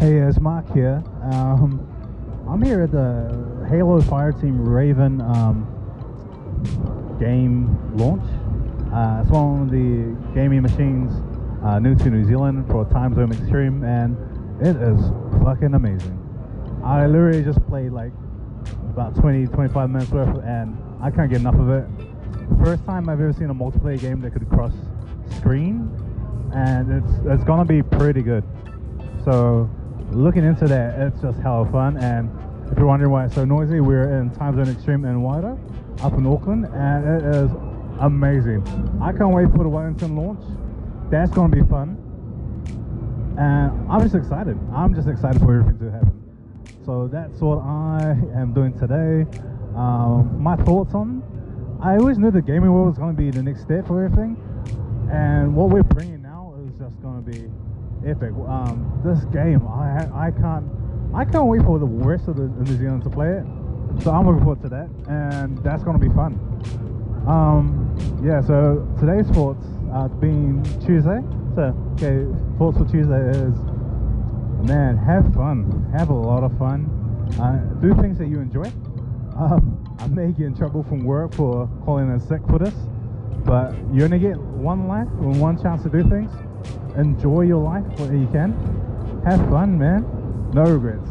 Hey, it's Mark here. Um, I'm here at the Halo Fireteam Raven um, game launch. Uh, it's one of the gaming machines uh, new to New Zealand for Timezone Extreme, and it is fucking amazing. I literally just played like about 20, 25 minutes worth, and I can't get enough of it. First time I've ever seen a multiplayer game that could cross screen, and it's it's gonna be pretty good. So looking into that, it's just hella fun. And if you're wondering why it's so noisy, we're in Timezone Extreme in Wairau, up in Auckland, and it is amazing. I can't wait for the Wellington launch. That's gonna be fun. And I'm just excited. I'm just excited for everything to happen. So that's what I am doing today. Um, my thoughts on. I always knew the gaming world was going to be the next step for everything, and what we're bringing now is just going to be epic. Um, this game, I I can't I can't wait for the rest of the of New Zealand to play it. So I'm looking forward to that, and that's to be fun. Um, yeah. So today's thoughts, uh, being Tuesday. So okay, thoughts for Tuesday is man, have fun, have a lot of fun, uh, do things that you enjoy. Um, I may get in trouble from work for calling in sick for this, but you only get one life and one chance to do things. Enjoy your life where you can. Have fun, man. No regrets.